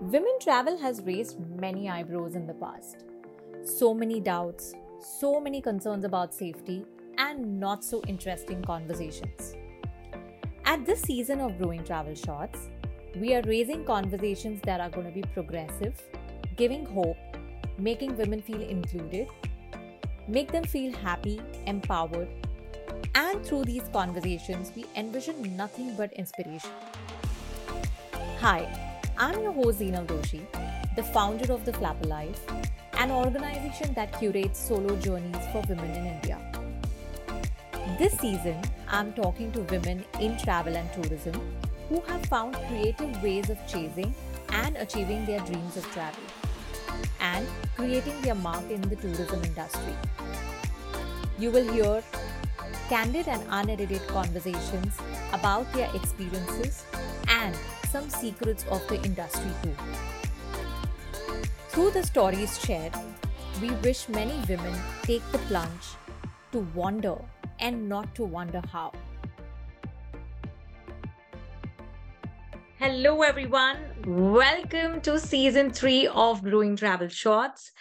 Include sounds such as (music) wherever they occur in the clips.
Women travel has raised many eyebrows in the past. So many doubts, so many concerns about safety, and not so interesting conversations. At this season of Brewing Travel Shorts, we are raising conversations that are going to be progressive, giving hope, making women feel included, make them feel happy, empowered, and through these conversations, we envision nothing but inspiration. Hi, I'm your host Zeenal Doshi, the founder of The Flapper Life, an organization that curates solo journeys for women in India. This season, I'm talking to women in travel and tourism who have found creative ways of chasing and achieving their dreams of travel and creating their mark in the tourism industry. You will hear candid and unedited conversations about their experiences and some secrets of the industry too. Through the stories shared, we wish many women take the plunge to wonder and not to wonder how. Hello, everyone. Welcome to season three of Brewing Travel Shorts.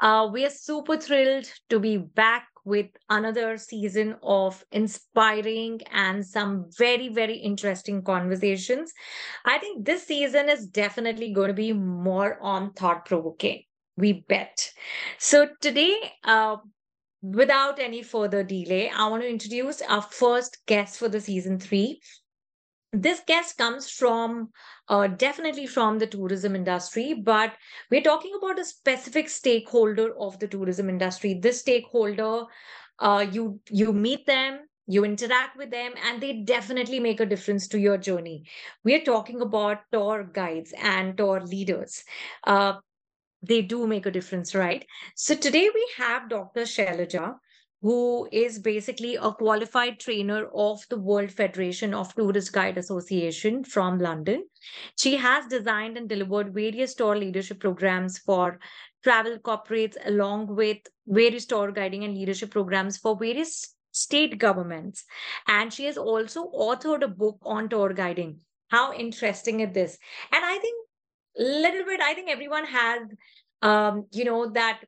Uh, we are super thrilled to be back with another season of inspiring and some very, very interesting conversations. I think this season is definitely going to be more on thought provoking. We bet. So, today, uh, without any further delay, I want to introduce our first guest for the season three this guest comes from uh, definitely from the tourism industry but we're talking about a specific stakeholder of the tourism industry. This stakeholder uh, you you meet them you interact with them and they definitely make a difference to your journey. We're talking about tour guides and tour leaders. Uh, they do make a difference right? So today we have dr shailaja who is basically a qualified trainer of the World Federation of Tourist Guide Association from London. She has designed and delivered various tour leadership programs for travel corporates, along with various tour guiding and leadership programs for various state governments. And she has also authored a book on tour guiding. How interesting is this? And I think a little bit, I think everyone has um, you know, that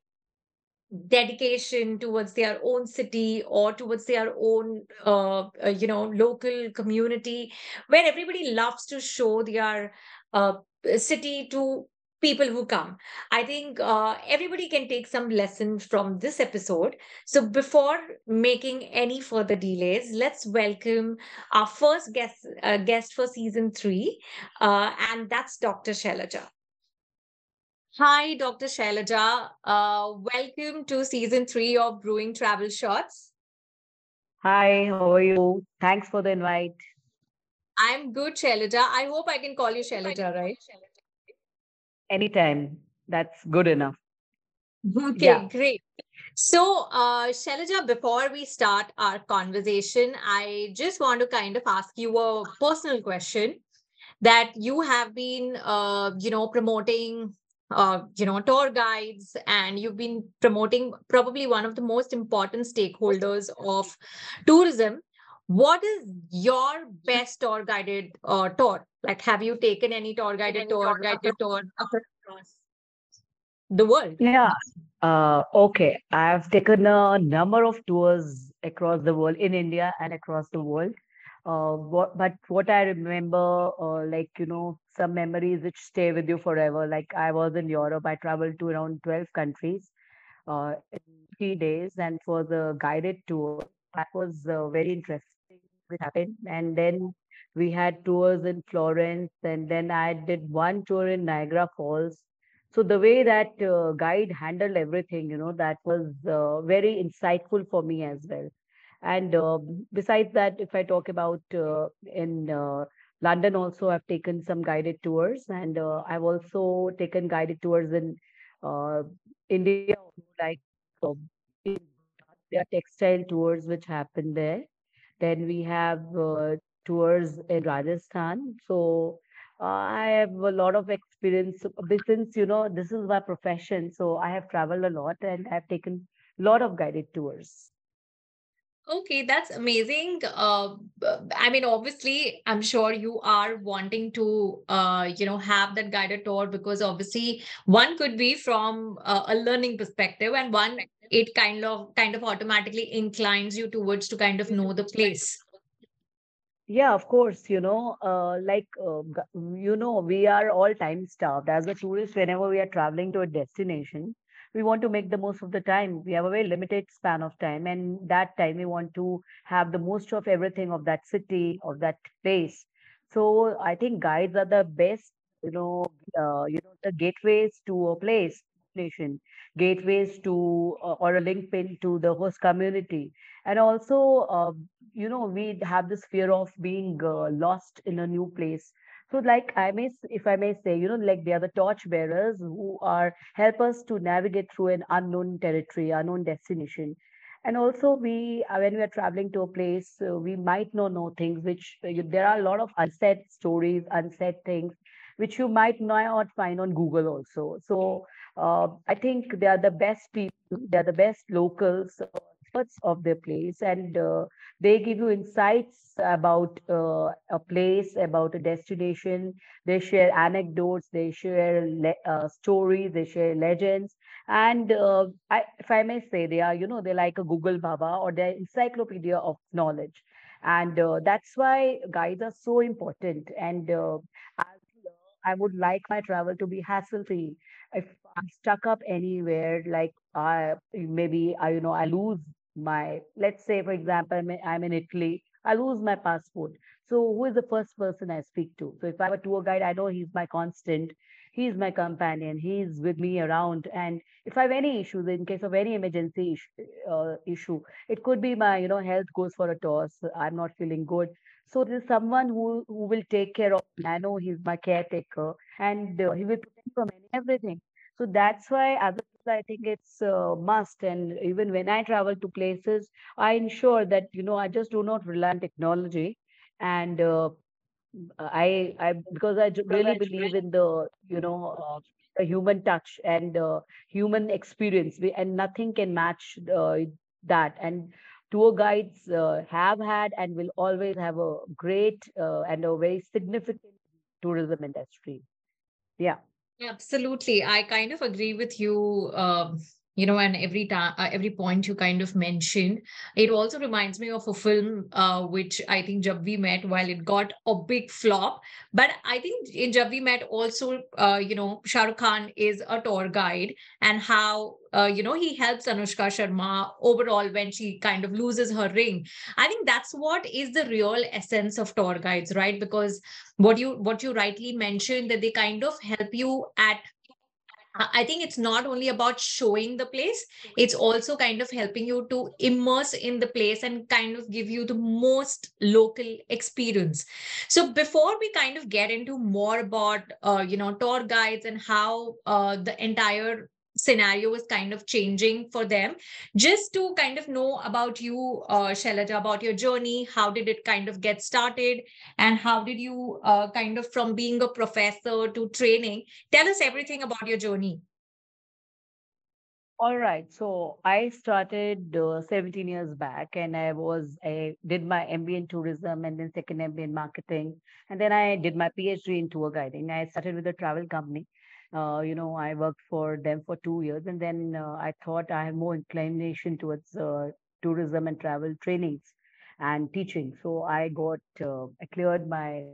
dedication towards their own city or towards their own uh, uh, you know local community where everybody loves to show their uh, city to people who come. I think uh, everybody can take some lessons from this episode. So before making any further delays let's welcome our first guest uh, guest for season 3 uh, and that's dr shailaja Hi, Dr. Shailaja. Uh, welcome to season three of Brewing Travel Shorts. Hi, how are you? Thanks for the invite. I'm good, Shailaja. I hope I can call you Shailaja, right? Anytime. That's good enough. Okay, yeah. great. So, uh, Shailaja, before we start our conversation, I just want to kind of ask you a personal question that you have been, uh, you know, promoting uh, you know tour guides and you've been promoting probably one of the most important stakeholders of tourism. What is your best tour guided uh, tour? Like have you taken any tour guided tour guided tour across the world? Yeah uh, okay. I've taken a number of tours across the world in india and across the world. Uh, what, but what I remember, uh, like, you know, some memories which stay with you forever. Like I was in Europe, I traveled to around 12 countries uh, in three days. And for the guided tour, that was uh, very interesting. It happened. And then we had tours in Florence. And then I did one tour in Niagara Falls. So the way that uh, guide handled everything, you know, that was uh, very insightful for me as well. And uh, besides that, if I talk about uh, in London, also I've taken some guided tours, and uh, I've also taken guided tours in uh, India, like uh, textile tours which happen there. Then we have tours in Rajasthan. So I have a lot of experience since you know this is my profession. So I have traveled a lot and I've taken a lot of guided tours. Okay, that's amazing. Uh, I mean, obviously, I'm sure you are wanting to, uh, you know, have that guided tour because obviously, one could be from uh, a learning perspective, and one it kind of kind of automatically inclines you towards to kind of know the place. Yeah, of course, you know, uh, like, uh, you know, we are all time starved. As a tourist, whenever we are traveling to a destination, we want to make the most of the time. We have a very limited span of time, and that time we want to have the most of everything of that city, of that place. So I think guides are the best, you know, uh, you know, the gateways to a place, nation, gateways to, uh, or a link pin to the host community and also uh, you know we have this fear of being uh, lost in a new place so like i may if i may say you know like they are the torch bearers who are help us to navigate through an unknown territory unknown destination. And also we uh, when we are traveling to a place uh, we might not know things which uh, there are a lot of unsaid stories unsaid things which you might not find on google also. So uh, i think they are the best people they are the best locals experts of their place and uh, they give you insights about uh, a place about a destination. They share anecdotes they share uh, stories they share legends. And uh, I, if i may say they are you know they're like a google baba or they're encyclopedia of knowledge. And uh, that's why guides are so important. And uh, I would like my travel to be hassle free. If I'm stuck up anywhere, like I maybe I you know I lose my let's say for example I'm in, Italy, I lose my passport. So who is the first person I speak to? So if I have a tour guide, I know he's my constant, he's my companion, he's with me around. And if I have any issues, in case of any emergency issue, uh, issue, it could be my you know health goes for a toss. I'm not feeling good so there's someone who who will take care of me. I know he's my caretaker, and uh, he will protect from everything. So that's why, as a I think it's a must. And even when I travel to places, I ensure that you know I just do not rely on technology, and uh, I I because I really believe in the you know uh, the human touch and uh, human experience, and nothing can match uh, that. And tour guides uh, have had and will always have a great uh, and a very significant tourism industry. Yeah. Absolutely. I kind of agree with you. Um, you know, and every time, uh, every point you kind of mentioned, it also reminds me of a film, uh, which I think Jab We Met, while it got a big flop, but I think in Jab We Met also, uh, you know, Shah Rukh Khan is a tour guide, and how, uh, you know, he helps Anushka Sharma overall when she kind of loses her ring. I think that's what is the real essence of tour guides, right? Because what you what you rightly mentioned that they kind of help you at i think it's not only about showing the place it's also kind of helping you to immerse in the place and kind of give you the most local experience. So before we kind of get into more about uh, you know tour guides and how uh, the entire scenario is kind of changing for them just to kind of know about you uh, Shailaja, about your journey how did it kind of get started and how did you uh, kind of from being a professor to training tell us everything about your journey All right. So I started uh, 17 years back and I was, I did my MBA in tourism and then second MBA in marketing. And then I did my PhD in tour guiding. I started with a travel company. Uh, you know, I worked for them for two years and then uh, I thought I have more inclination towards uh, tourism and travel trainings and teaching. So I got, uh, I cleared my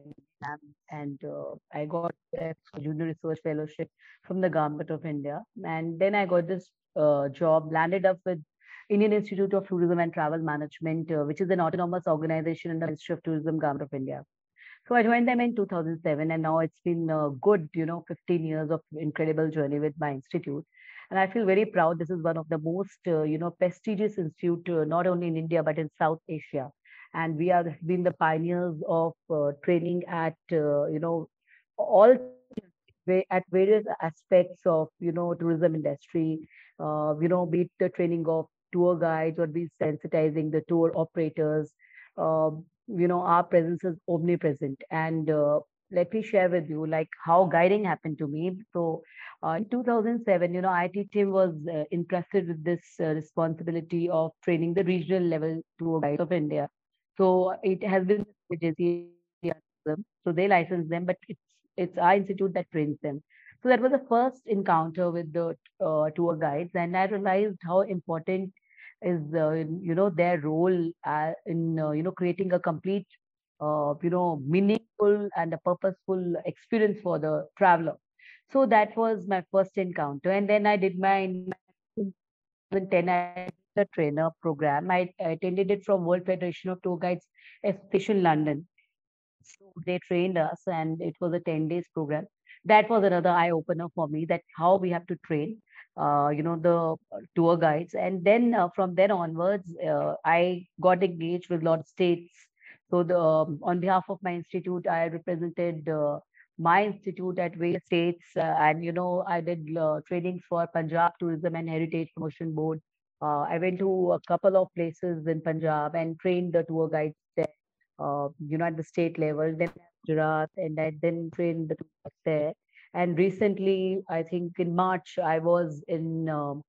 exam and uh, I got a junior research fellowship from the government of India. And then I got this uh, job, landed up with Indian Institute of Tourism and Travel Management, which is an autonomous organization the Ministry of Tourism, Government of India. So I joined them in 2007, and now it's been a good, you know, 15 years of incredible journey with my institute. And I feel very proud. This is one of the most, uh, you know, prestigious institute, uh, not only in India but in South Asia. And we have been the pioneers of uh, training at, uh, you know, all at various aspects of you know tourism industry uh, you know be it the training of tour guides or be sensitizing the tour operators um, you know our presence is omnipresent and uh, let me share with you like how guiding happened to me. So uh, in 2007, you know, IITTM was uh, entrusted with this uh, responsibility of training the regional level tour guides of India. So it has been so they license them, but it's it's our institute that trains them. So that was the first encounter with the uh, tour guides, and I realized how important is uh, you know their role uh, in uh, you know creating a complete uh, you know meaningful and a purposeful experience for the traveler. So that was my first encounter. And then i did my 2010 I a trainer program. I attended it from world federation of tour guides association london. So they trained us and it was a 10 days program. That was another eye opener for me that how we have to train uh, you know the uh, tour guides. And then uh, from then onwards uh, i got engaged with a lot of states. So the um, on behalf of my institute i represented uh, my institute at various states. Uh, and you know i did trainings for punjab tourism and heritage promotion board. I went to a couple of places in punjab and trained the tour guides there you know at the state level then Gujarat, and I then trained the tour guides there and recently, I think in March, I was in um,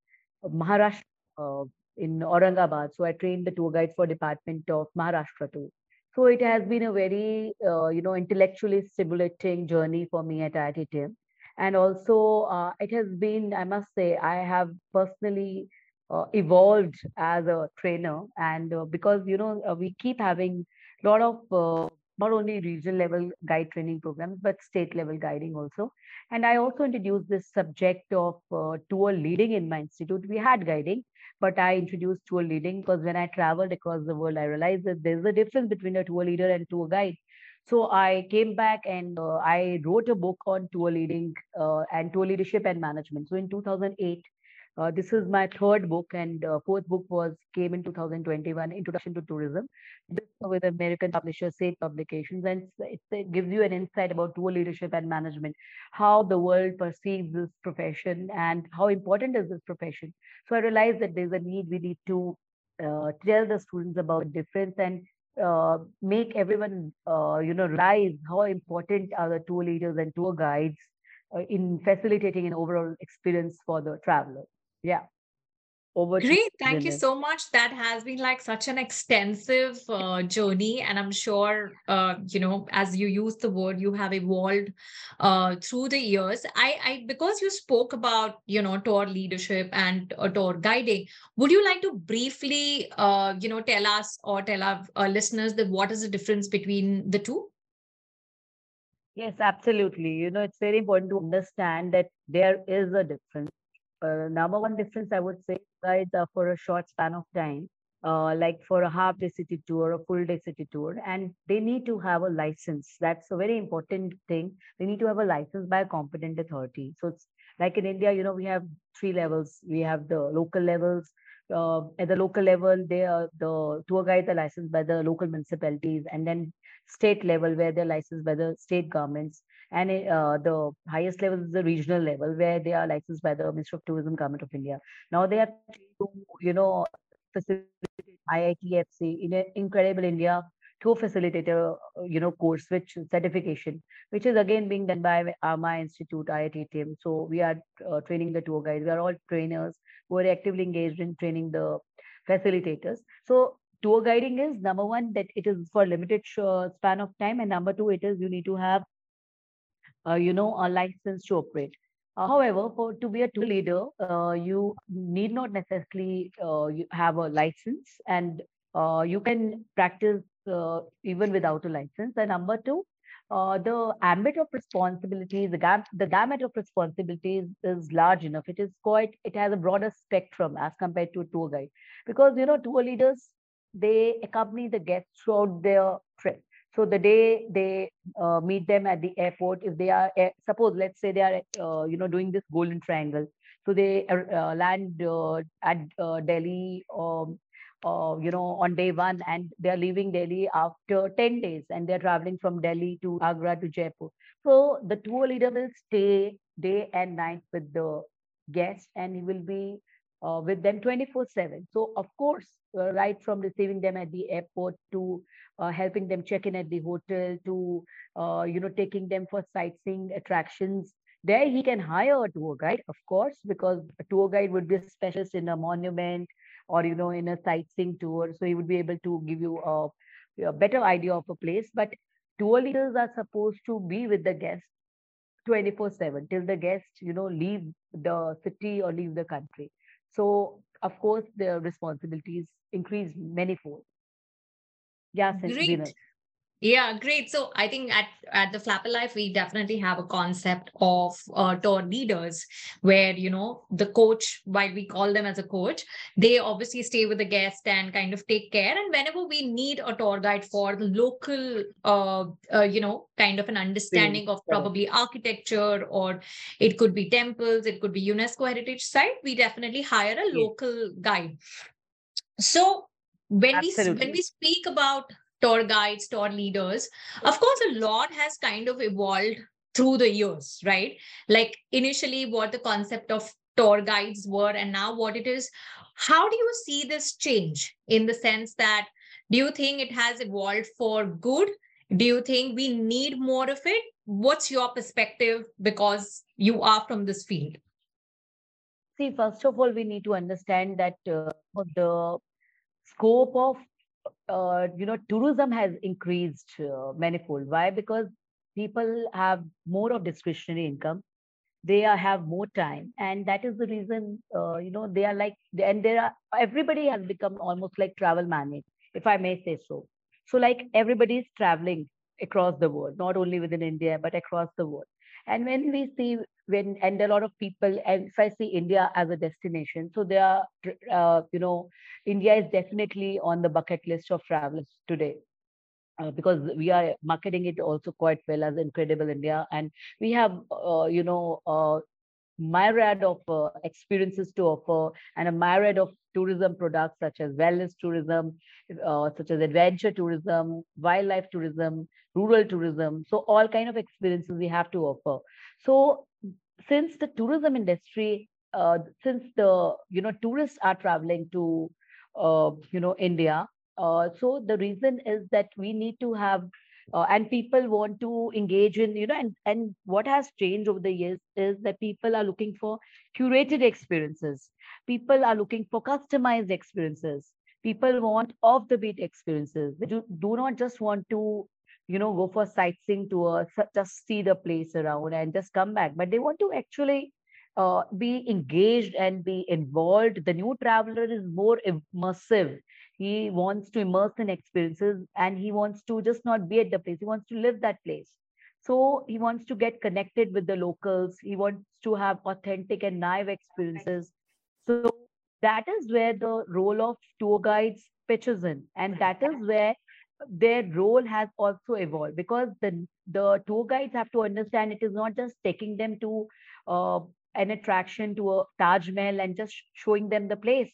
Maharashtra, uh, in Aurangabad. So I trained the tour guide for Department of Maharashtra too. So it has been a very, uh, you know, intellectually stimulating journey for me at IITTM And also, uh, it has been, I must say, I have personally uh, evolved as a trainer. And uh, because, you know, uh, we keep having a lot of not only regional level guide training programs, but state level guiding also. And I also introduced this subject of uh, tour leading in my institute. We had guiding, but I introduced tour leading because when I traveled across the world, I realized that there's a difference between a tour leader and tour guide. So I came back and uh, I wrote a book on tour leading uh, and tour leadership and management. So in 2008, uh, this is my third book, and uh, fourth book was came in 2021, Introduction to Tourism, with American publisher Sage Publications, and it, gives you an insight about tour leadership and management, how the world perceives this profession, and how important is this profession. So I realized that there's a need we need to uh, tell the students about the difference and uh, make everyone uh, you know realize how important are the tour leaders and tour guides uh, in facilitating an overall experience for the traveler yeah. Over great. Thank you so much. That has been like such an extensive uh, journey and i'm sure uh, you know as you use the word you have evolved uh, through the years. I i because you spoke about you know tour leadership and uh, tour guiding would you like to briefly uh, you know tell us or tell our, our listeners that what is the difference between the two? Yes absolutely. You know it's very important to understand that there is a difference uh, number one difference I would say guides are for a short span of time, uh, like for a half day city tour, a full day city tour, and they need to have a license. That's a very important thing. They need to have a license by a competent authority. So it's like in India, you know, we have three levels. We have the local levels. Uh, at the local level, they are the tour guides are licensed by the local municipalities, and then state level where they're licensed by the state governments and uh, the highest level is the regional level where they are licensed by the Ministry of Tourism, Government of India. Now they to, you know, facilitate IITFC in incredible India to facilitate a, you know, course which certification, which is again being done by AMA Institute, IITTM. So we are uh, training the tour guides. We are all trainers who are actively engaged in training the facilitators. So tour guiding is number one that it is for limited span of time and number two it is you need to have uh, you know, a license to operate. Uh, however, for to be a tour leader, uh, you need not necessarily have a license, and you can practice even without a license. And number two, uh, the ambit of responsibilities, the, gam- the gamut of responsibilities is large enough. It is quite, it has a broader spectrum as compared to a tour guide. Because, you know, tour leaders, they accompany the guests throughout their trip. So the day they uh, meet them at the airport, if they are, uh, suppose, let's say they are, uh, you know, doing this golden triangle. So they uh, land uh, at Delhi, um, you know, on day one, and they are leaving Delhi after 10 days, and they're traveling from Delhi to Agra to Jaipur. So the tour leader will stay day and night with the guest, and he will be uh, with them 24 7 so of course uh, right from receiving them at the airport to uh, helping them check in at the hotel to uh, you know taking them for sightseeing attractions there he can hire a tour guide of course because a tour guide would be a specialist in a monument or you know in a sightseeing tour so he would be able to give you a, a better idea of a place. But tour leaders are supposed to be with the guest 24 7 till the guest you know leave the city or leave the country. So of course the responsibilities increase manifold yeah Great. Yeah, great. So I think at, at the Flapper Life, we definitely have a concept of uh, tour leaders where, you know, the coach, why we call them as a coach, they obviously stay with the guest and kind of take care. And whenever we need a tour guide for the local, uh, uh, you know, kind of an understanding of probably architecture or it could be temples, it could be UNESCO heritage site, we definitely hire a local guide. So when Absolutely. we when we speak about tour guides, tour leaders. Of course, a lot has kind of evolved through the years, right? Like initially, what the concept of tour guides were, and now what it is. How do you see this change in the sense that do you think it has evolved for good? Do you think we need more of it? What's your perspective because you are from this field? See, first of all, we need to understand that uh, the scope of uh, you know, tourism has increased uh, manifold. Why? Because people have more of discretionary income. They are, have more time, and that is the reason. Uh, you know, they are like, and there are everybody has become almost like travel managed, if I may say so. So, like everybody is traveling across the world, not only within India but across the world. And when we see when and a lot of people, and if I see India as a destination, so there are, uh, you know, India is definitely on the bucket list of travelers today. Uh, because we are marketing it also quite well as incredible India, and we have, uh, you know, uh, myriad of uh, experiences to offer and a myriad of tourism products such as wellness tourism, uh, such as adventure tourism, wildlife tourism, rural tourism. So all kind of experiences we have to offer. So since the tourism industry, uh, since the you know tourists are traveling to uh, you know India, uh, so the reason is that we need to have uh, and people want to engage in you know and and what has changed over the years is that people are looking for curated experiences. People are looking for customized experiences. People want off the beat experiences. They do, do not just want to you know go for sightseeing tour just see the place around and just come back but they want to actually uh, be engaged and be involved. The new traveler is more immersive he wants to immerse in experiences and he wants to just not be at the place. He wants to live that place. So he wants to get connected with the locals. He wants to have authentic and naive experiences. So that is where the role of tour guides pitches in. And that is where their role has also evolved because the the tour guides have to understand it is not just taking them to uh, an attraction to a Taj Mahal and just showing them the place,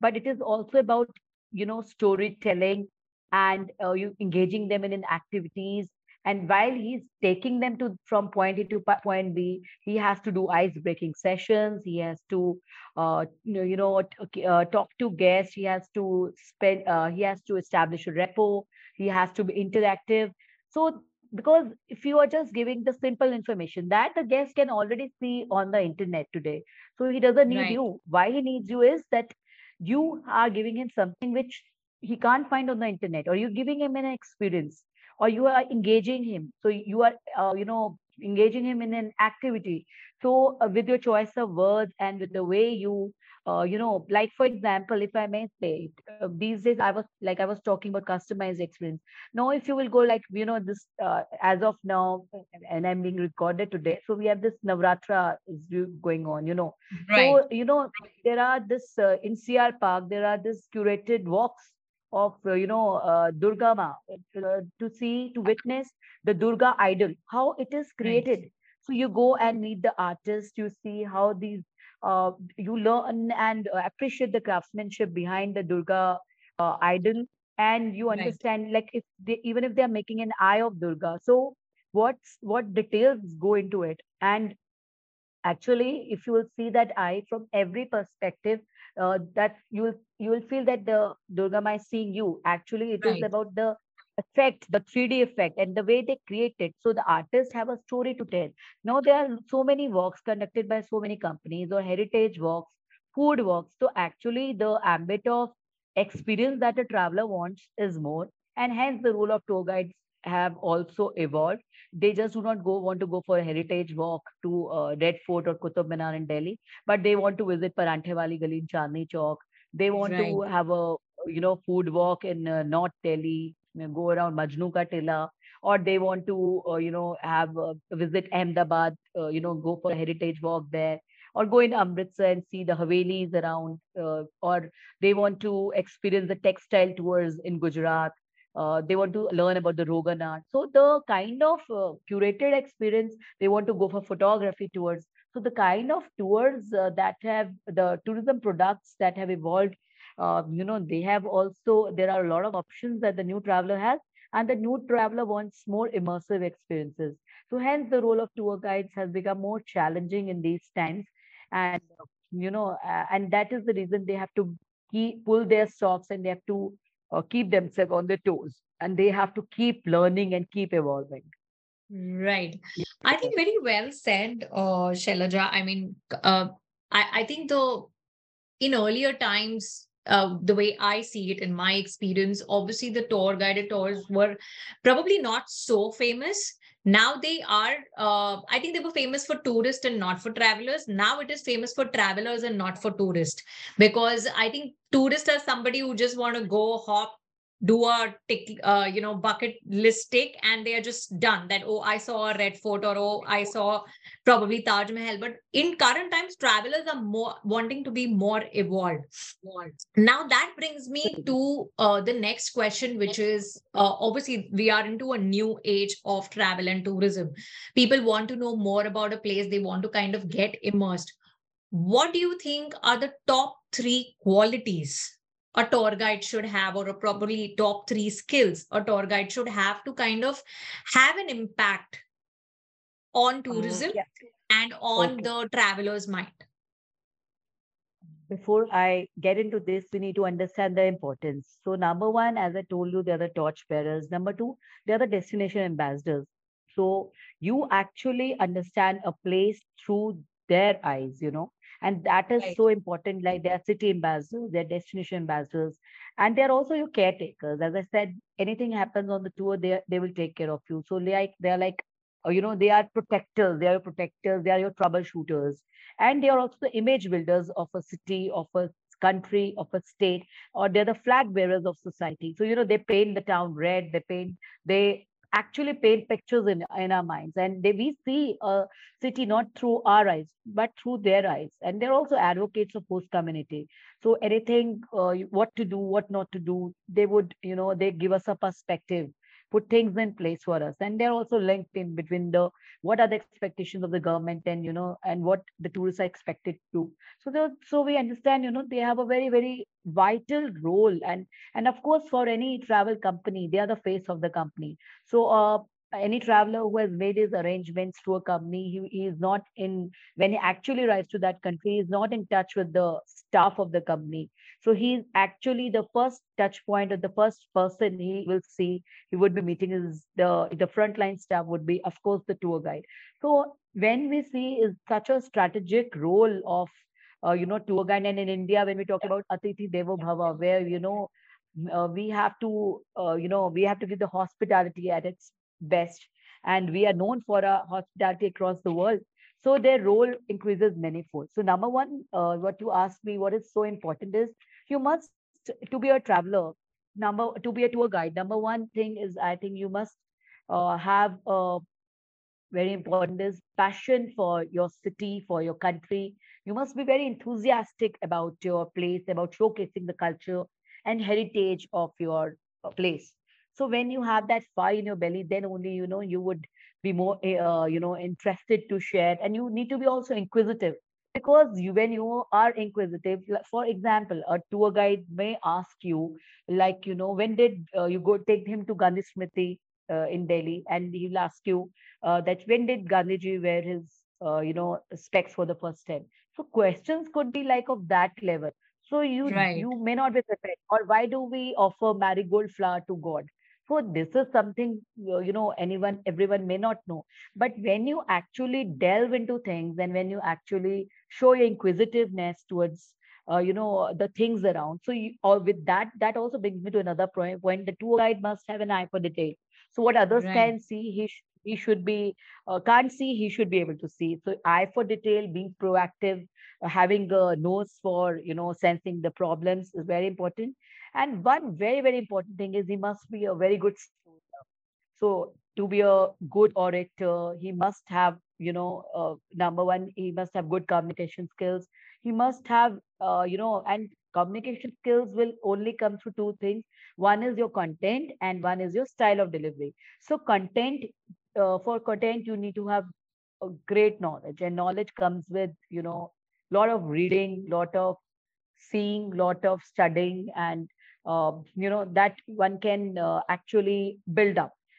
but it is also about you know storytelling and uh, you engaging them in, in activities. And while he's taking them to from point a to point b he has to do ice breaking sessions. He has to uh, you know uh, talk to guests. He has to spend uh, he has to establish a repo. He has to be interactive. So because if you are just giving the simple information that the guest can already see on the internet today so he doesn't need right. you. Why he needs you is that you are giving him something which he can't find on the internet or you're giving him an experience or you are engaging him. So you are uh, you know engaging him in an activity so uh, with your choice of words and with the way you uh, you know, like for example, if I may say, uh, these days I was like I was talking about customized experience. Now, if you will go like you know this uh, as of now, and I'm being recorded today, so we have this Navratra is going on. You know, right. so you know there are this uh, in CR Park there are this curated walks of uh, you know uh, Durga Ma uh, to see to witness the Durga idol how it is created. Right. So you go and meet the artist. You see how these uh, you learn and uh, appreciate the craftsmanship behind the Durga uh, idol, and you understand right. like if they even if they are making an eye of Durga, so what's what details go into it, and actually if you will see that eye from every perspective uh, that you will you will feel that the durga is seeing you actually it is Right. about the effect the 3d effect and the way they create it. So the artists have a story to tell. Now there are so many works conducted by so many companies or heritage works food works. So actually the ambit of experience that a traveler wants is more and hence the role of tour guides have also evolved. They just do not go want to go for a heritage walk to uh, Red Fort or Qutub Minar in Delhi, but they want to visit Paranthe Wali Gali in Chandni Chowk. They want Right. to have a you know food walk in uh, North Delhi, go around Majnu Ka Tilla, or they want to uh, you know have uh, visit Ahmedabad, uh, you know go for a heritage walk there, or go in Amritsar and see the Havelis around, uh, or they want to experience the textile tours in Gujarat uh, they want to learn about the Rogan art. So the kind of uh, curated experience they want to go for photography tours. So the kind of tours that have the tourism products that have evolved, uh, you know, they have also there are a lot of options that the new traveler has, and the new traveler wants more immersive experiences. So hence the role of tour guides has become more challenging in these times, and you know, uh, and that is the reason they have to keep pull their socks and they have to uh, keep themselves on their toes and they have to keep learning and keep evolving. Right. I think very well said, uh, Shailaja. I mean, uh, I, I think the in earlier times, uh, the way I see it in my experience, obviously the tour guided tours were probably not so famous. Now they are, uh, I think they were famous for tourists and not for travelers. Now it is famous for travelers and not for tourists because I think tourists are somebody who just want to go hop do a tick, uh, you know, bucket list tick, and they are just done. That oh, I saw a red fort, or oh, I saw probably Taj Mahal. But in current times, travelers are more wanting to be more evolved. Now that brings me to uh, the next question, which is uh, obviously we are into a new age of travel and tourism. People want to know more about a place. They want to kind of get immersed. What do you think are the top three qualities a tour guide should have, or a probably top three skills a tour guide should have to kind of have an impact on mm, tourism yeah. and on Okay. the traveler's mind? Before I get into this, we need to understand the importance. So, number one, as I told you, they're the torch bearers. Number two, they're the destination ambassadors. So, you actually understand a place through their eyes, you know, and that is Right. so important. Like they're city ambassadors, they're destination ambassadors, and they're also your caretakers. As I said, anything happens on the tour, they they will take care of you. So, like they're like, uh, you know, they are protectors. They are your protectors. They are your troubleshooters and they are also the image builders of a city of a country of a state or they're the flag bearers of society so you know they paint the town red they paint they actually paint pictures in, in our minds. And they, we see a city not through our eyes but through their eyes. And they're also advocates of host community. So anything uh, what to do what not to do they would you know they give us a perspective put things in place for us. And they're also linked in between the what are the expectations of the government and you know and what the tourists are expected to. So so we understand you know they have a very very vital role. And and of course for any travel company they are the face of the company. So uh any traveler who has made his arrangements to a company he, he is not in when he actually arrives to that country he is not in touch with the staff of the company. So he's actually the first touch point or the first person he will see he would be meeting is the the frontline staff would be of course the tour guide. So when we see is such a strategic role of uh, you know tour guide and in india when we talk about atithi devo bhava where you know uh, we have to uh, you know we have to give the hospitality at its best. And we are known for our hospitality across the world. So their role increases manifold. So number one uh, what you asked me what is so important is you must to be a traveler number to be a tour guide number one thing is i think you must uh, have a very important is passion for your city for your country. You must be very enthusiastic about your place about showcasing the culture and heritage of your place so when you have that fire in your belly then only you know you would be more eh, uh, you know interested to share. And you need to be also inquisitive because you when you are inquisitive like, for example a tour guide may ask you like you know when did uh, you go take him to gandhi smriti uh, in delhi? And he'll ask you uh, that when did Gandhiji wear his uh, you know specs for the first time? So questions could be like of that level. So you Right. you may not be prepared. Or why do we offer marigold flower to god so this is something you know anyone everyone may not know. But when you actually delve into things and when you actually show your inquisitiveness towards uh, you know the things around so you, or with that that also brings me to another point when the tour guide must have an eye for detail. So what others Right. can see he sh- he should be uh, can't see he should be able to see. So eye for detail being proactive uh, having a nose for you know sensing the problems is very important and one very very important thing is he must be a very good speaker. so to be a good orator he must have you know uh, number one he must have good communication skills. He must have uh, you know and communication skills will only come through two things. One is your content and one is your style of delivery. So content uh, for content you need to have a great knowledge. And knowledge comes with you know lot of reading lot of seeing lot of studying and you know that one can uh, actually build up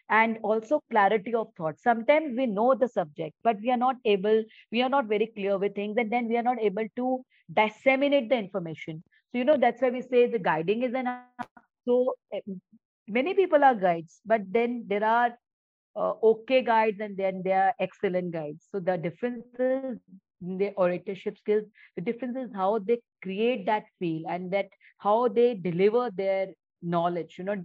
and also clarity of thought sometimes we know the subject but we are not able we are not very clear with things and then we are not able to disseminate the information so you know that's why we say the guiding is an so eh, many people are guides but then there are uh, okay guides and then there are excellent guides. So the difference is in their oratorship skills. The difference is how they create that feel and that how they deliver their knowledge. You know,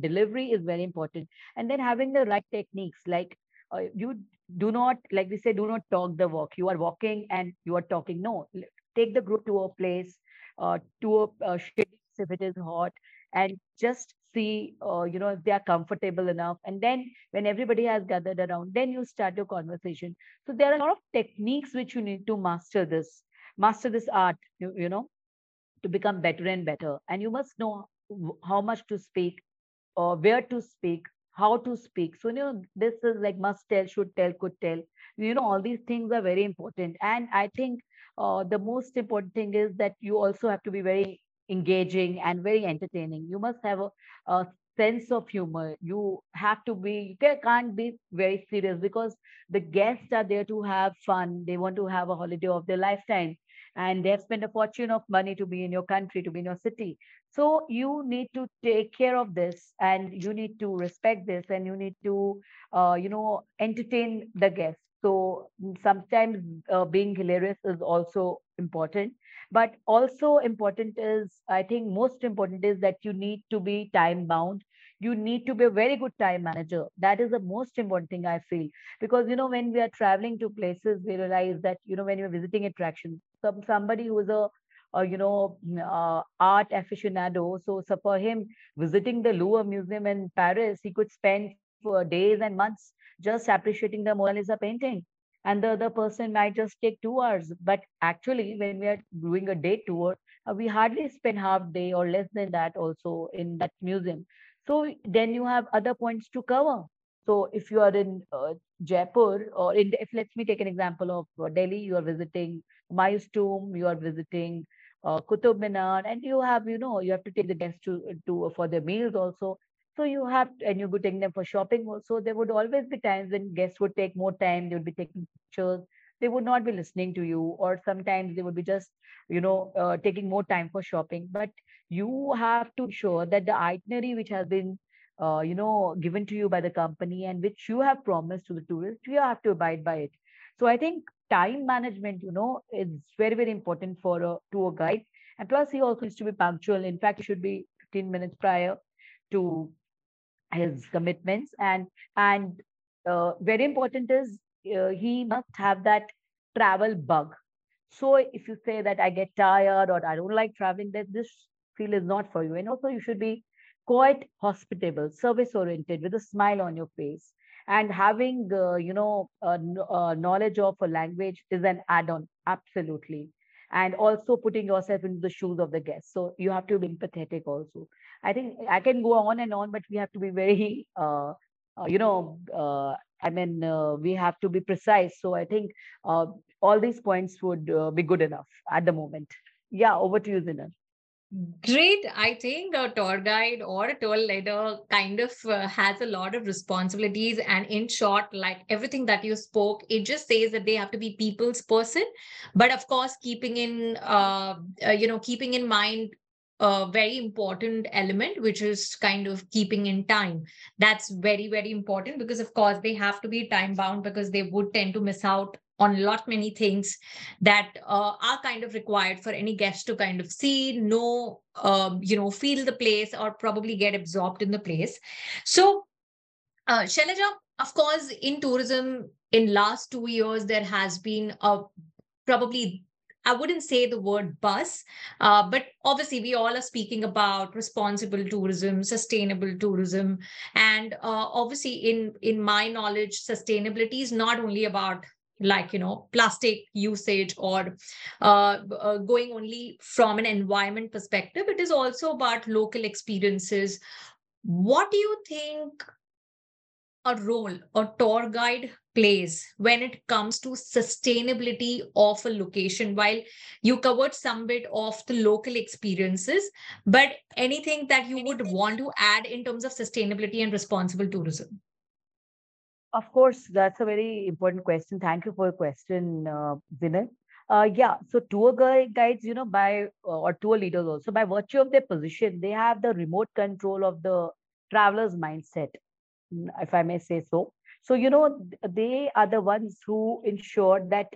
delivery is very important. And then having the right techniques, like uh, you do not, like we say, do not talk the walk. You are walking and you are talking. No, take the group to a place, uh, to a uh, if it is hot, and just see, uh, you know, if they are comfortable enough. And then when everybody has gathered around then you start your conversation so there are a lot of techniques which you need to master this master this art you, you know to become better and better. And you must know how much to speak or where to speak how to speak. So you know this is like must tell should tell could tell. You know all these things are very important. And i think uh, the most important thing is that you also have to be very engaging and very entertaining. You must have a, a sense of humor. You have to be you can't be very serious because the guests are there to have fun. They want to have a holiday of their lifetime and they have spent a fortune of money to be in your country to be in your city so you need to take care of this and you need to respect this and you need to, uh, you know, entertain the guests. So sometimes uh, being hilarious is also important. But also important is, I think most important is that you need to be time bound. You need to be a very good time manager. That is the most important thing I feel. Because, you know, when we are traveling to places, we realize that, you know, when you're visiting attractions, some, somebody who is a you know, mm, uh, art aficionado. So, so for him, visiting the Louvre Museum in Paris, he could spend for days and months just appreciating the Mona Lisa painting. And the other person might just take two hours. But actually, when we are doing a day tour, uh, we hardly spend half day or less than that also in that museum. So then you have other points to cover. So if you are in uh, Jaipur or in, if let's me take an example of uh, Delhi, you are visiting Humayun's Tomb, you are visiting uh, Minar, and you have, you know, you have to take the guests to to for their meals also. So you have, and you would take them for shopping also. There would always be times when guests would take more time. They would be taking pictures. They would not be listening to you, or sometimes they would be just, you know, uh, taking more time for shopping. But you have to ensure that the itinerary which has been, uh, you know, given to you by the company and which you have promised to the tourist, you have to abide by it. So I think time management, you know, is very, very important for a tour guide. And plus, he also needs to be punctual. In fact, he should be 15 minutes prior to his commitments. And and uh, very important is uh, he must have that travel bug. So if you say that I get tired or I don't like traveling, that this field is not for you. And also, you should be quite hospitable, service oriented, with a smile on your face. And having, uh, you know, kn- knowledge of a language is an add-on, absolutely. And also putting yourself into the shoes of the guest. So you have to be empathetic also. I think I can go on and on, but we have to be very, uh, uh, you know, uh, I mean, uh, we have to be precise. So I think uh, all these points would uh, be good enough at the moment. Yeah, over to you, Zeenal. Great. I think a tour guide or a tour leader kind of uh, has a lot of responsibilities. And in short, like everything that you spoke, it just says that they have to be people's person. But of course, keeping in, uh, uh, you know, keeping in mind a very important element, which is kind of keeping in time. That's very, very important because, of course, they have to be time bound because they would tend to miss out on a lot many things that uh, are kind of required for any guest to kind of see know um, you know feel the place or probably get absorbed in the place so uh, Shailaja, of course in tourism in last two years there has been a probably I wouldn't say the word bus, uh, but obviously we all are speaking about responsible tourism, sustainable tourism, and uh, obviously in in my knowledge, sustainability is not only about like you know plastic usage or uh, uh, going only from an environment perspective. It is also about local experiences. What do you think a role a tour guide plays when it comes to sustainability of a location while you covered some bit of the local experiences but anything that you would want to add in terms of sustainability and responsible tourism of course, that's a very important question. Thank you for your question, uh, Vinay. Uh, yeah, so tour guides, you know, by uh, or tour leaders also, by virtue of their position, they have the remote control of the traveler's mindset, mm, if I may say so. So, you know, they are the ones who ensure that,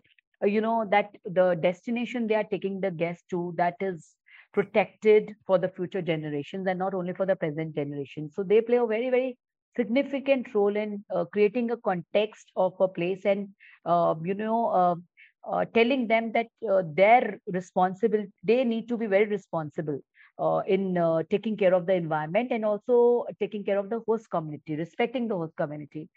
uh, you know, that the destination they are taking the guest to, that is protected for the future generations and not only for the present generation. So they play a very, very significant role in uh, creating a context of a place and uh, you know uh, uh telling them that uh, they're responsible they need to be very responsible uh, in taking care of the environment and also taking care of the host community respecting the host community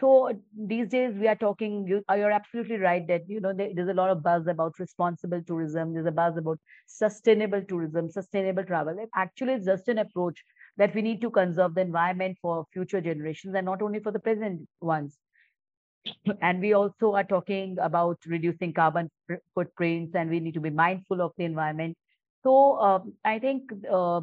so these days we are talking you, you're absolutely right that you know there, there's a lot of buzz about responsible tourism there's a buzz about sustainable tourism sustainable travel actually it's just an approach that we need to conserve the environment for future generations and not only for the present ones. (clears throat) And we also are talking about reducing carbon footprints and we need to be mindful of the environment. So um, I think uh,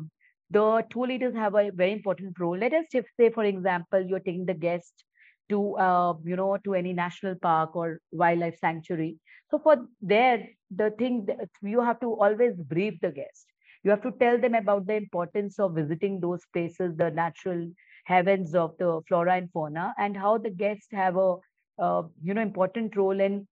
the tour leaders have a very important role. Let us say, for example, you're taking the guest to, uh, you know, to any national park or wildlife sanctuary. So for there, the thing that you have to always brief the guest you have to tell them about the importance of visiting those places the natural heavens of the flora and fauna and how the guests have a uh, you know important role in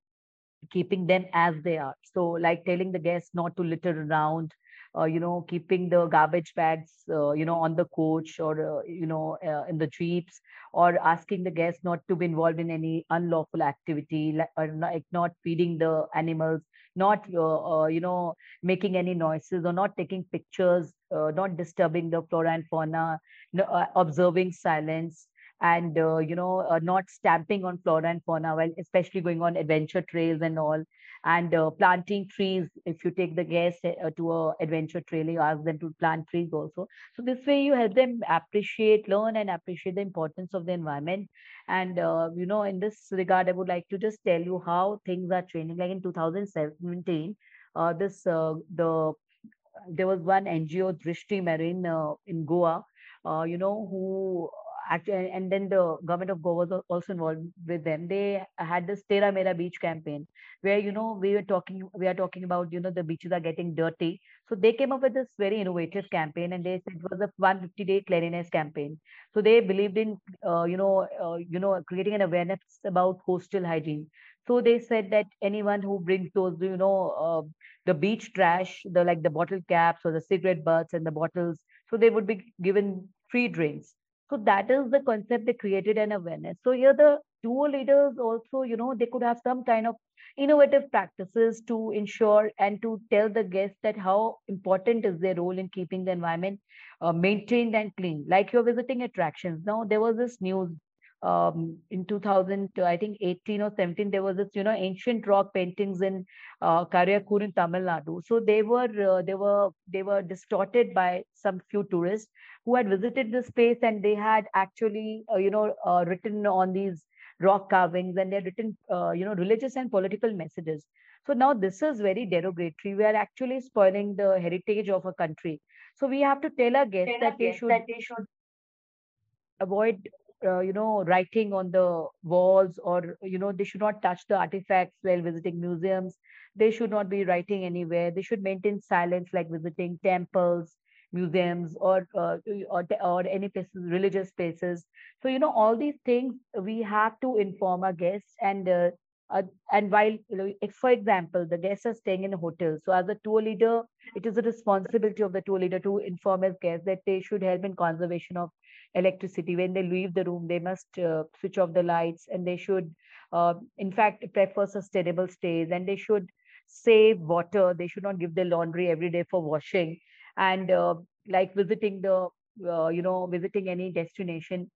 keeping them as they are so like telling the guests not to litter around uh, you know keeping the garbage bags uh, you know on the coach or uh, you know uh, in the jeeps or asking the guests not to be involved in any unlawful activity like or not, not feeding the animals not uh, uh, you know making any noises or not taking pictures not disturbing the flora and fauna observing silence and you know not stamping on flora and fauna while especially going on adventure trails and all and uh, planting trees if you take the guests uh, to a adventure trail you ask them to plant trees also. So this way you help them appreciate learn and appreciate the importance of the environment. And uh, you know in this regard i would like to just tell you how things are changing like in 2017 uh, this the there was one ngo drishti marine in goa you know who actually, and then the government of Goa was also involved with them. They had this Tera Mera Beach campaign, where you know we were talking, we are talking about you know the beaches are getting dirty. So they came up with this very innovative campaign, and they said it was a 150 day cleanliness campaign. So they believed in uh, you know uh, you know creating an awareness about coastal hygiene. So they said that anyone who brings those you know uh, the beach trash, the like the bottle caps or the cigarette butts and the bottles, so they would be given free drinks so that is the concept they created an awareness. So here the tour leaders also, you know, they could have some kind of innovative practices to ensure and to tell the guests that how important is their role in keeping the environment uh, maintained and clean. Like you're visiting attractions. Now there was this news um, in 2000, I think 18 or 17, there was this, you know, ancient rock paintings in uh, Karaikul in Tamil Nadu. So they were, uh, they were, they were distorted by some few tourists who had visited this place and they had actually, uh, you know, uh, written on these rock carvings and they had written uh, you know religious and political messages. So now this is very derogatory. We are actually spoiling the heritage of a country. So we have to tell our guests tell that, they should, that they should avoid uh, you know writing on the walls or you know they should not touch the artifacts while visiting museums. They should not be writing anywhere. They should maintain silence like visiting temples museums or uh, or, or any places religious places. So you know all these things we have to inform our guests. And uh, uh, and while for example the guests are staying in a hotel so as a tour leader it is the responsibility of the tour leader to inform his guests that they should help in conservation of electricity. When they leave the room they must uh, switch off the lights and they should uh, in fact prefer sustainable stays and they should save water. They should not give their laundry every day for washing. And uh, like visiting the uh, you know visiting any destination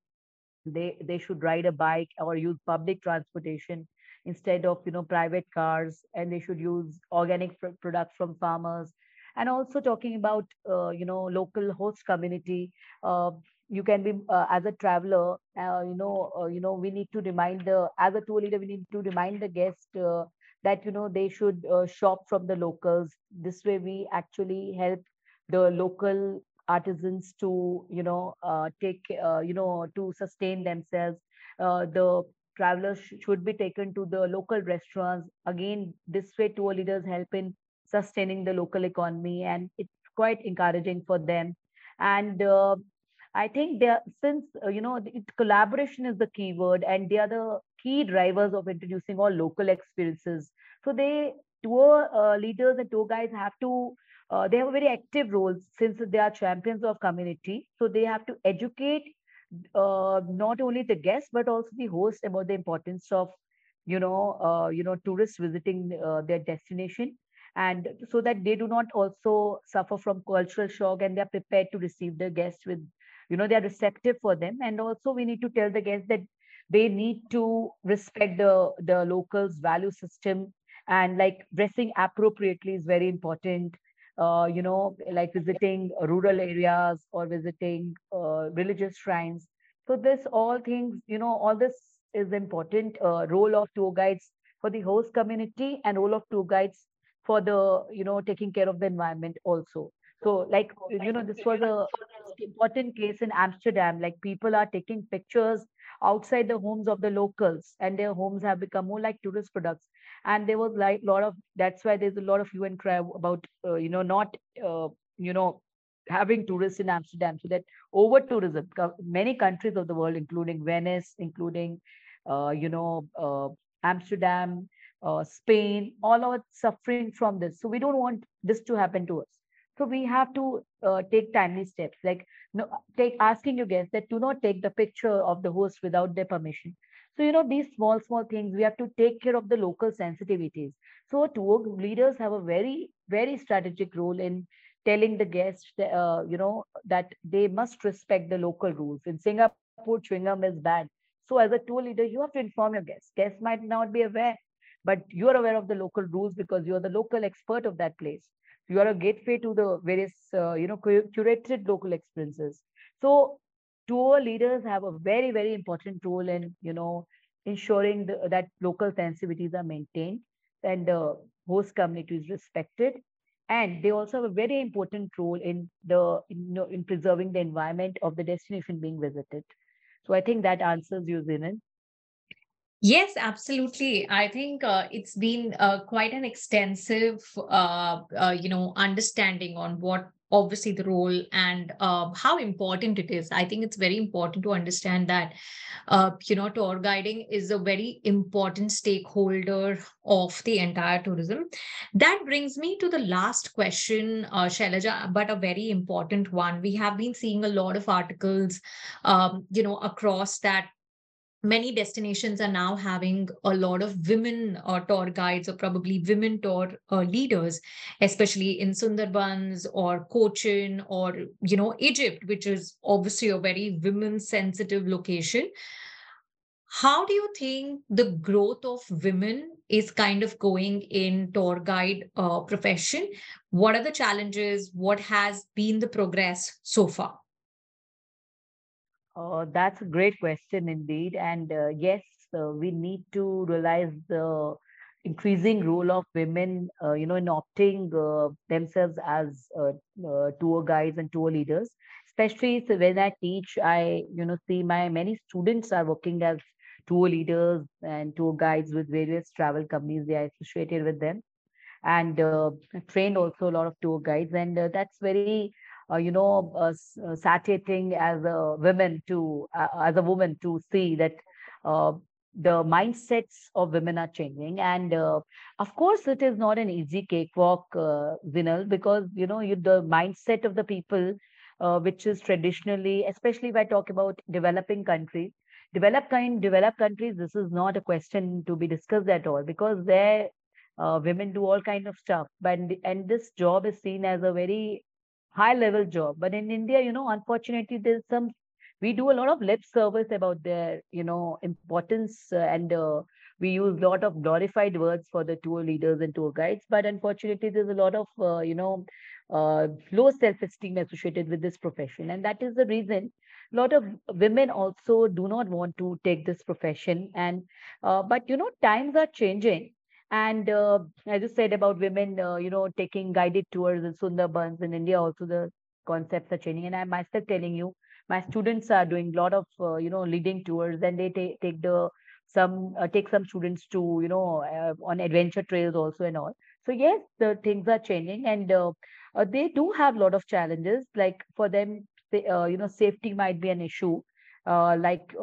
they they should ride a bike or use public transportation instead of you know private cars and they should use organic pr- products from farmers. And also talking about uh, you know local host community uh, you can be uh, as a traveler uh, you know uh, you know we need to remind the as a tour leader we need to remind the guest uh, that you know they should uh, shop from the locals. This way we actually help the local artisans to you know uh, take you know to sustain themselves. The travelers sh- should be taken to the local restaurants. Again this way tour leaders help in sustaining the local economy and it's quite encouraging for them. And uh, I think since uh, you know collaboration is the key word, and they are the key drivers of introducing all local experiences. So they tour uh, leaders and tour guides have to uh, they have a very active role since they are champions of community. So they have to educate uh, not only the guests but also the host about the importance of you know uh, you know tourists visiting uh, their destination and so that they do not also suffer from cultural shock and they are prepared to receive the guests with you know they are receptive for them. And also we need to tell the guests that they need to respect the the locals value system. And like dressing appropriately is very important. Uh, you know like visiting rural areas or visiting uh, religious shrines. So this all things you know all this is important uh, role of tour guides for the host community and role of tour guides for the you know taking care of the environment also so like you know this was a important case in amsterdam. Like people are taking pictures outside the homes of the locals and their homes have become more like tourist products. And there was like a lot of that's why there's a lot of hue and cry about uh, you know not uh, you know having tourists in amsterdam so that over tourism many countries of the world including venice including uh, you know uh, amsterdam uh, spain all are suffering from this. So we don't want this to happen to us so we have to uh, take timely steps, like no, take asking your guests that do not take the picture of the host without their permission. So you know these small small things we have to take care of the local sensitivities. So tour leaders have a very very strategic role in telling the guests, uh, you know, that they must respect the local rules. In Singapore, chewing gum is bad. So as a tour leader, you have to inform your guests. Guests might not be aware, but you are aware of the local rules because you are the local expert of that place you are a gateway to the various uh, you know curated local experiences. So tour leaders have a very very important role in you know ensuring the, that local sensitivities are maintained and the host community is respected. And they also have a very important role in the know, in preserving the environment of the destination being visited. So i think that answers you Zeenal. Yes, absolutely. I think uh, it's been uh, quite an extensive, uh, uh you know, understanding on what obviously the role and um, how important it is. I think it's very important to understand that, uh, you know, tour guiding is a very important stakeholder of the entire tourism. That brings me to the last question, uh, Shailaja, but a very important one. We have been seeing a lot of articles, um, you know, across that many destinations are now having a lot of women uh, tour guides or probably women tour uh, leaders especially in sundarbans or cochin or you know egypt which is obviously a very women sensitive location. How do you think the growth of women is kind of going in tour guide uh, profession? What are the challenges? What has been the progress so far Oh, that's a great question indeed. And uh, yes, uh, we need to realize the increasing role of women, uh, you know, in opting uh, themselves as uh, tour guides and tour leaders. Especially when I teach, I, you know, see my many students are working as tour leaders and tour guides with various travel companies. They are associated with them and uh, trained also a lot of tour guides. And that's very, uh, you know, uh, satiating as a woman to, as a woman to see that uh, the mindsets of women are changing. And uh, of course, it is not an easy cakewalk, uh, because, you know, you, the mindset of the people, uh, which is traditionally, especially if I talk about developing countries, developed kind developed countries this is not a question to be discussed at all because there uh, women do all kind of stuff but and this job is seen as a very high level job. But in india you know unfortunately there's some we do a lot of lip service about their you know importance uh, and uh, we use a lot of glorified words for the tour leaders and tour guides. But unfortunately there's a lot of uh, you know uh, low self-esteem associated with this profession. And that is the reason a lot of women also do not want to take this profession. And uh, but you know times are changing and uh, as you said about women uh, you know taking guided tours in sundarbans in india also the concepts are changing. And i'm myself telling you my students are doing a lot of uh, you know leading tours and they take take the some uh, take some students to you know uh, on adventure trails also and all. So yes the things are changing and uh, they do have a lot of challenges. Like for them uh, you know safety might be an issue. Like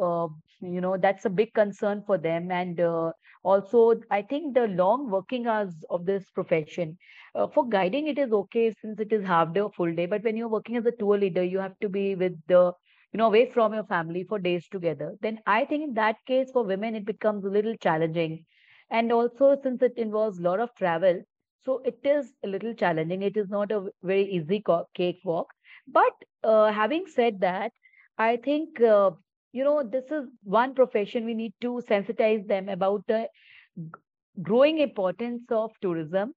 you know that's a big concern for them. And uh, also i think the long working hours of this profession uh, for guiding it is okay since it is half day or full day. But when you're working as a tour leader you have to be with the you know away from your family for days together. Then i think in that case for women it becomes a little challenging. And also since it involves a lot of travel so it is a little challenging. It is not a very easy cakewalk. But uh, having said that, I think, uh, you know, this is one profession we need to sensitize them about the growing importance of tourism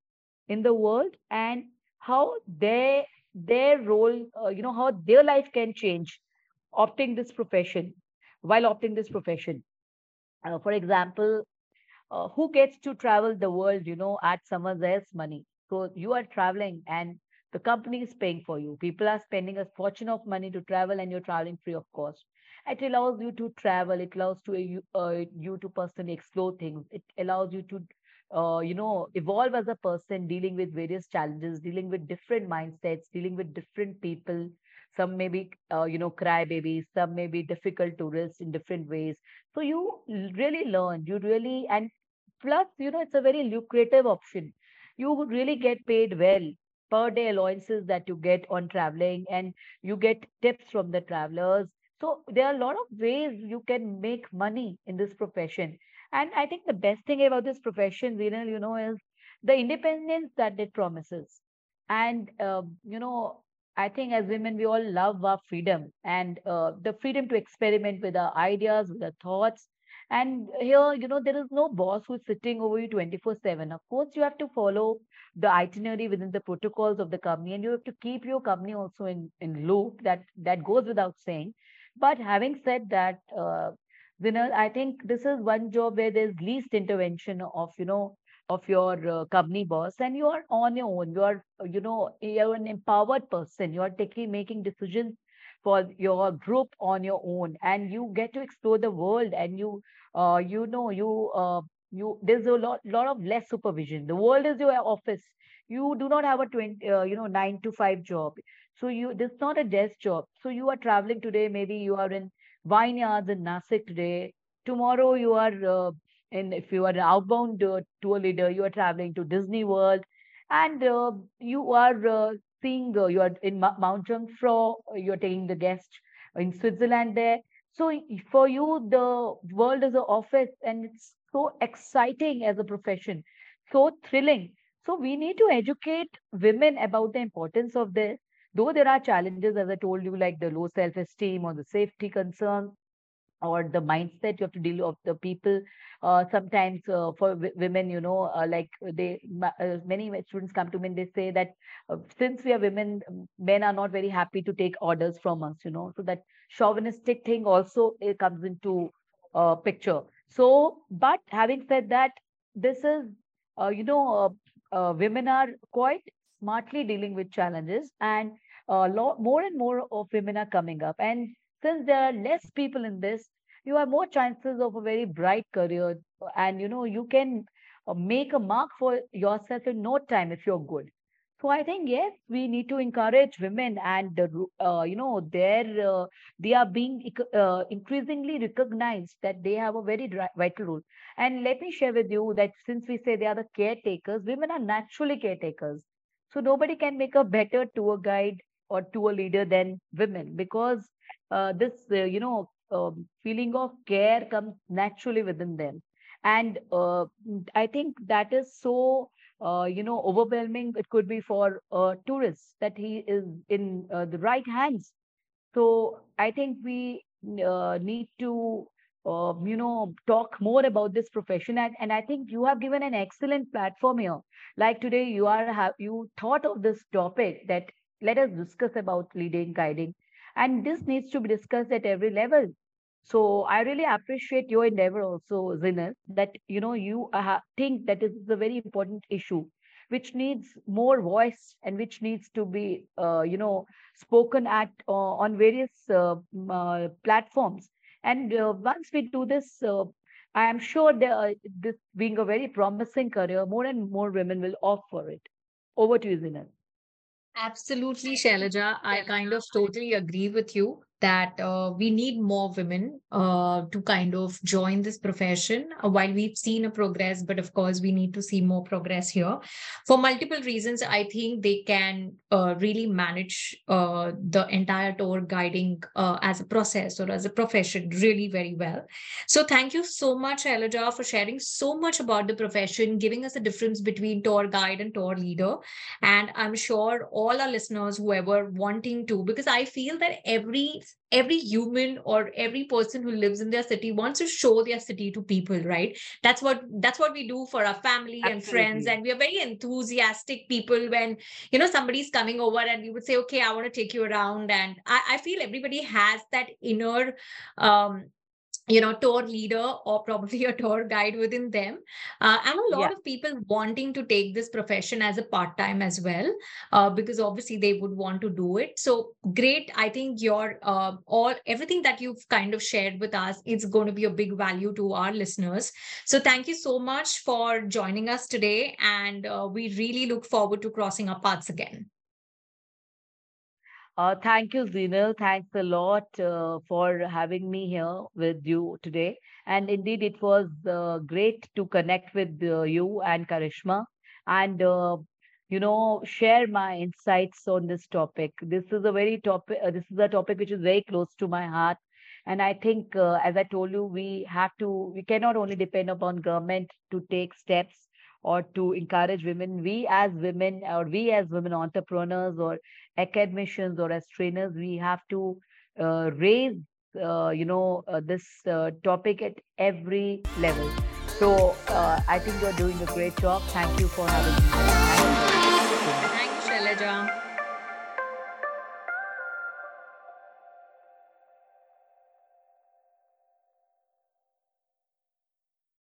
in the world and how their their role, uh, you know, how their life can change opting this profession while opting this profession. Uh, for example, uh, who gets to travel the world, you know, at someone else's money. So you are traveling and the company is paying for you. People are spending a fortune of money to travel and you're traveling free of cost. It allows you to travel. It allows to you, uh, you to personally explore things. It allows you to, uh, you know, evolve as a person, dealing with various challenges, dealing with different mindsets, dealing with different people. Some may be, uh, you know, crybabies. Some may be difficult tourists in different ways. So you really learn. You really and plus, you know, it's a very lucrative option. You really get paid well per day allowances that you get on traveling and you get tips from the travelers so there are a lot of ways you can make money in this profession. And i think the best thing about this profession Zeenal, you know is the independence that it promises. And uh, you know i think as women we all love our freedom and uh, the freedom to experiment with our ideas with our thoughts. And here you know there is no boss who's sitting over you 24 7 of course you have to follow the itinerary within the protocols of the company and you have to keep your company also in in loop. That that goes without saying but having said that uh, Vinal, I think this is one job where there's least intervention of you know of your uh, company boss and you are on your own. You are you know you're an empowered person. You are taking making decisions for your group on your own and you get to explore the world and you uh, you know you uh, you there's a lot lot of less supervision. The world is your office. You do not have a 20 uh, you know 9 to 5 job so you this is not a desk job so you are traveling today maybe you are in vineyards in Nasik today tomorrow you are uh, in if you are an outbound uh, tour leader you are traveling to Disney World and uh, you are uh, seeing uh, you are in Ma- Mount Jungfrau you're taking the guest in Switzerland there so for you, the world is an office and it's so exciting as a profession, so thrilling. So we need to educate women about the importance of this. Though there are challenges, as I told you, like the low self-esteem or the safety concerns or the mindset you have to deal of the people. Uh, sometimes uh, for w- women, you know, uh, like they uh, many students come to me and they say that uh, since we are women, men are not very happy to take orders from us, you know. So that chauvinistic thing also comes into uh, picture. So, but having said that, this is, you know, women are quite smartly dealing with challenges, and a lot more and more of women are coming up. And since there are less people in this, you have more chances of a very bright career, and you know, you can uh, make a mark for yourself in no time if you're good. So I think yes, we need to encourage women, and uh, you know, they're uh, they are being uh, increasingly recognized that they have a very vital role. And let me share with you that since we say they are the caretakers, women are naturally caretakers. So nobody can make a better tour guide or tour leader than women because uh, this, uh, you know, um, feeling of care comes naturally within them. And uh, i think that is so uh, you know overwhelming. It could be for a tourist that he is in uh, the right hands. So i think we uh, need to uh, you know talk more about this profession. And, and i think you have given an excellent platform here. Like today you are have you thought of this topic that let us discuss about leading guiding. And this needs to be discussed at every level. So I really appreciate your endeavor also, Zeenal, that you know you uh, think that is a very important issue, which needs more voice and which needs to be uh, you know spoken at uh, on various uh, uh, platforms. And uh, once we do this, I am sure that, this being a very promising career, more and more women will opt for it. Over to you, Zeenal. Absolutely, Shailaja. I kind of totally agree with you that uh, we need more women uh, to kind of join this profession. Uh, while we've seen a progress, but of course, we need to see more progress here. For multiple reasons, I think they can uh, really manage uh, the entire tour guiding uh, as a process or as a profession really very well. So, thank you so much, Shailaja, for sharing so much about the profession, giving us a difference between tour guide and tour leader. And I'm sure all our listeners, whoever wanting to, because I feel that every every human or every person who lives in their city wants to show their city to people right? That's what that's what we do for our family Absolutely. and friends. And we are very enthusiastic people when you know somebody's coming over and we would say okay i want to take you around. And i, I feel everybody has that inner um you know tour leader or probably a tour guide within them. Uh, and a lot yeah. of people wanting to take this profession as a part time as well uh, because obviously they would want to do it. So great. I think your uh, all everything that you've kind of shared with us is going to be a big value to our listeners. So thank you so much for joining us today and uh, we really look forward to crossing our paths again uh, thank you, Zeenal. Thanks a lot uh, for having me here with you today. And indeed, it was uh, great to connect with uh, you and Karishma and, uh, you know, share my insights on this topic. This is a very topic, uh, this is a topic which is very close to my heart. And I think, as I told you, we have to, we cannot only depend upon government to take steps or to encourage women. We as women, or we as women entrepreneurs, or academicians, or as trainers, we have to uh, raise, uh, you know, uh, this uh, topic at every level. So uh, I think you're doing a great job. Thank you for having me.